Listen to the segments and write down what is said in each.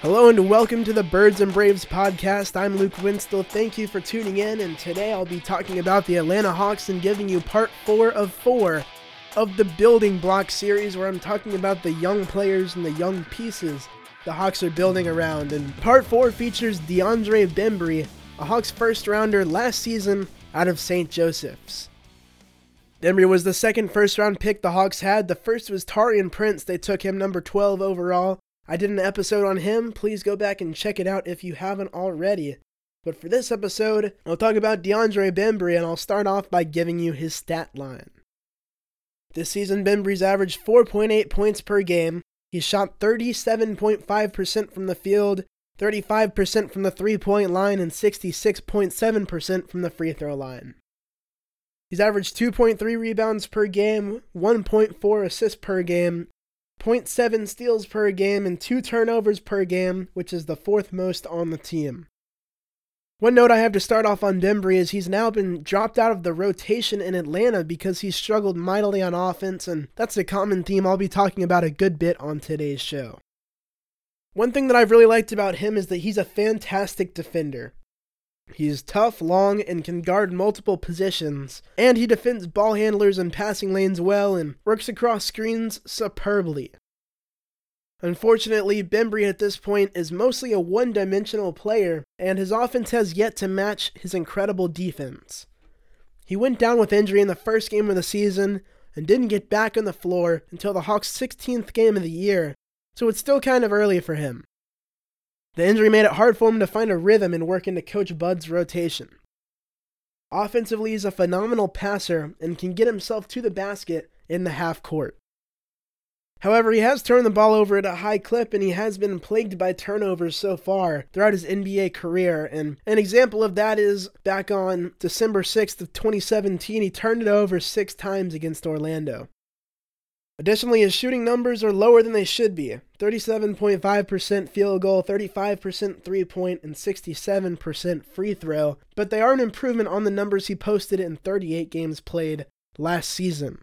Hello and welcome to the Birds and Braves podcast. I'm Luke Winstel. Thank you for tuning in, and today I'll be talking about the Atlanta Hawks and giving you part four of four of the building block series, where I'm talking about the young players and the young pieces the Hawks are building around. And part four features DeAndre Bembry, a Hawks first rounder last season out of St. Joseph's. Bembry was the second first round pick the Hawks had. The first was Taurean Prince. They took him number 12 overall. I did an episode on him. Please go back and check it out if you haven't already. But for this episode, I'll talk about DeAndre Bembry and I'll start off by giving you his stat line. This season, Bembry's averaged 4.8 points per game. He shot 37.5% from the field, 35% from the three point line, and 66.7% from the free throw line. He's averaged 2.3 rebounds per game, 1.4 assists per game, 0.7 steals per game, and 2 turnovers per game, which is the fourth most on the team. One note I have to start off on Bembry is he's now been dropped out of the rotation in Atlanta because he's struggled mightily on offense, and that's a common theme I'll be talking about a good bit on today's show. One thing that I've really liked about him is that he's a fantastic defender. He's tough, long, and can guard multiple positions, and he defends ball handlers and passing lanes well and works across screens superbly. Unfortunately, Bembry at this point is mostly a one dimensional player, and his offense has yet to match his incredible defense. He went down with injury in the first game of the season and didn't get back on the floor until the Hawks' 16th game of the year, so it's still kind of early for him. The injury made it hard for him to find a rhythm and work into Coach Bud's rotation. Offensively, he's a phenomenal passer and can get himself to the basket in the half court. However, he has turned the ball over at a high clip and he has been plagued by turnovers so far throughout his NBA career. And an example of that is back on December 6th of 2017, he turned it over 6 times against Orlando. Additionally, his shooting numbers are lower than they should be 37.5% field goal, 35% three point, and 67% free throw, but they are an improvement on the numbers he posted in 38 games played last season.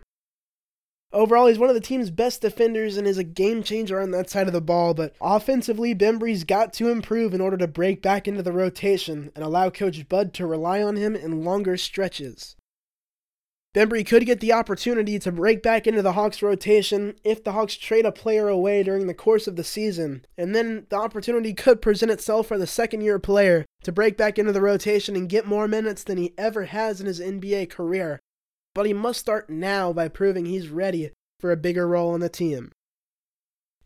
Overall, he's one of the team's best defenders and is a game changer on that side of the ball, but offensively, Bembry's got to improve in order to break back into the rotation and allow Coach Bud to rely on him in longer stretches. Bembry could get the opportunity to break back into the Hawks rotation if the Hawks trade a player away during the course of the season, and then the opportunity could present itself for the second year player to break back into the rotation and get more minutes than he ever has in his NBA career. But he must start now by proving he's ready for a bigger role on the team.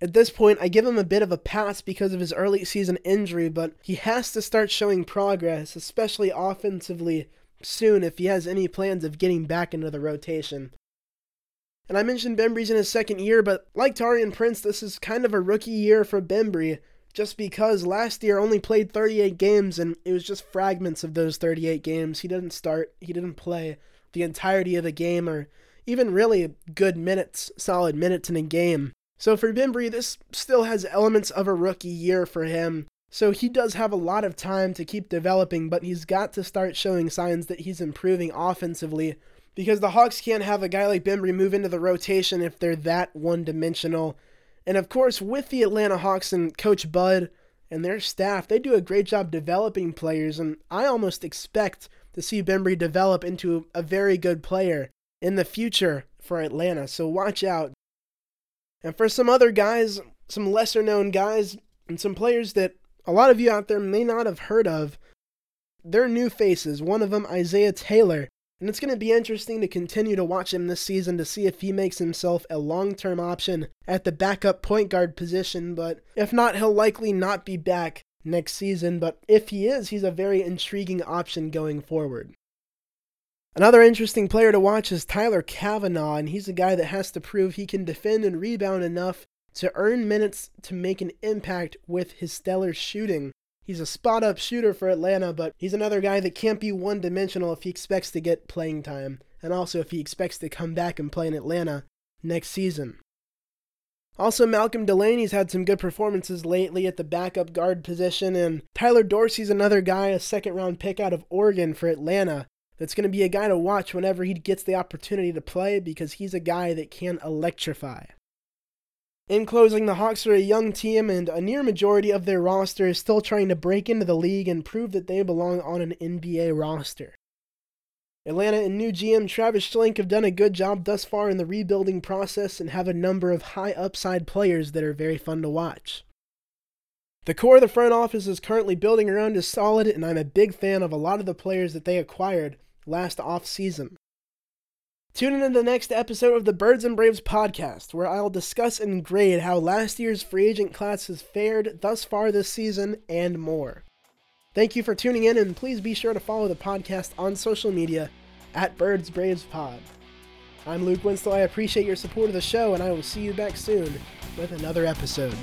At this point, I give him a bit of a pass because of his early season injury, but he has to start showing progress, especially offensively, soon if he has any plans of getting back into the rotation. And I mentioned Bembry's in his second year, but like Taurean Prince, this is kind of a rookie year for Bembry, just because last year only played 38 games and it was just fragments of those 38 games. He didn't start, he didn't play the entirety of the game or even really good minutes, solid minutes in a game. So for Bembry, this still has elements of a rookie year for him, so he does have a lot of time to keep developing, but he's got to start showing signs that he's improving offensively because the Hawks can't have a guy like Bembry move into the rotation if they're that one dimensional. And of course, with the Atlanta Hawks and Coach Bud and their staff, they do a great job developing players, and I almost expect to see Bembry develop into a very good player in the future for Atlanta. So watch out. And for some other guys, some lesser known guys, and some players that a lot of you out there may not have heard of. They're new faces, one of them Isaiah Taylor, and it's going to be interesting to continue to watch him this season to see if he makes himself a long term option at the backup point guard position. But if not, he'll likely not be back next season. But if he is, he's a very intriguing option going forward. Another interesting player to watch is Tyler Cavanaugh, and he's a guy that has to prove he can defend and rebound enough to earn minutes to make an impact with his stellar shooting. He's a spot up shooter for Atlanta, but he's another guy that can't be one dimensional if he expects to get playing time, and also if he expects to come back and play in Atlanta next season. Also, Malcolm Delaney's had some good performances lately at the backup guard position, and Tyler Dorsey's another guy, a second round pick out of Oregon for Atlanta, that's going to be a guy to watch whenever he gets the opportunity to play because he's a guy that can electrify. In closing, the Hawks are a young team, and a near majority of their roster is still trying to break into the league and prove that they belong on an NBA roster. Atlanta and new GM Travis Schlenk have done a good job thus far in the rebuilding process and have a number of high upside players that are very fun to watch. The core of the front office is currently building around is solid, and I'm a big fan of a lot of the players that they acquired last off season. Tune in to the next episode of the Birds and Braves podcast, where I'll discuss and grade how last year's free agent class has fared thus far this season and more. Thank you for tuning in, and please be sure to follow the podcast on social media at Birds Braves Pod. I'm Luke Winstel. I appreciate your support of the show, and I will see you back soon with another episode.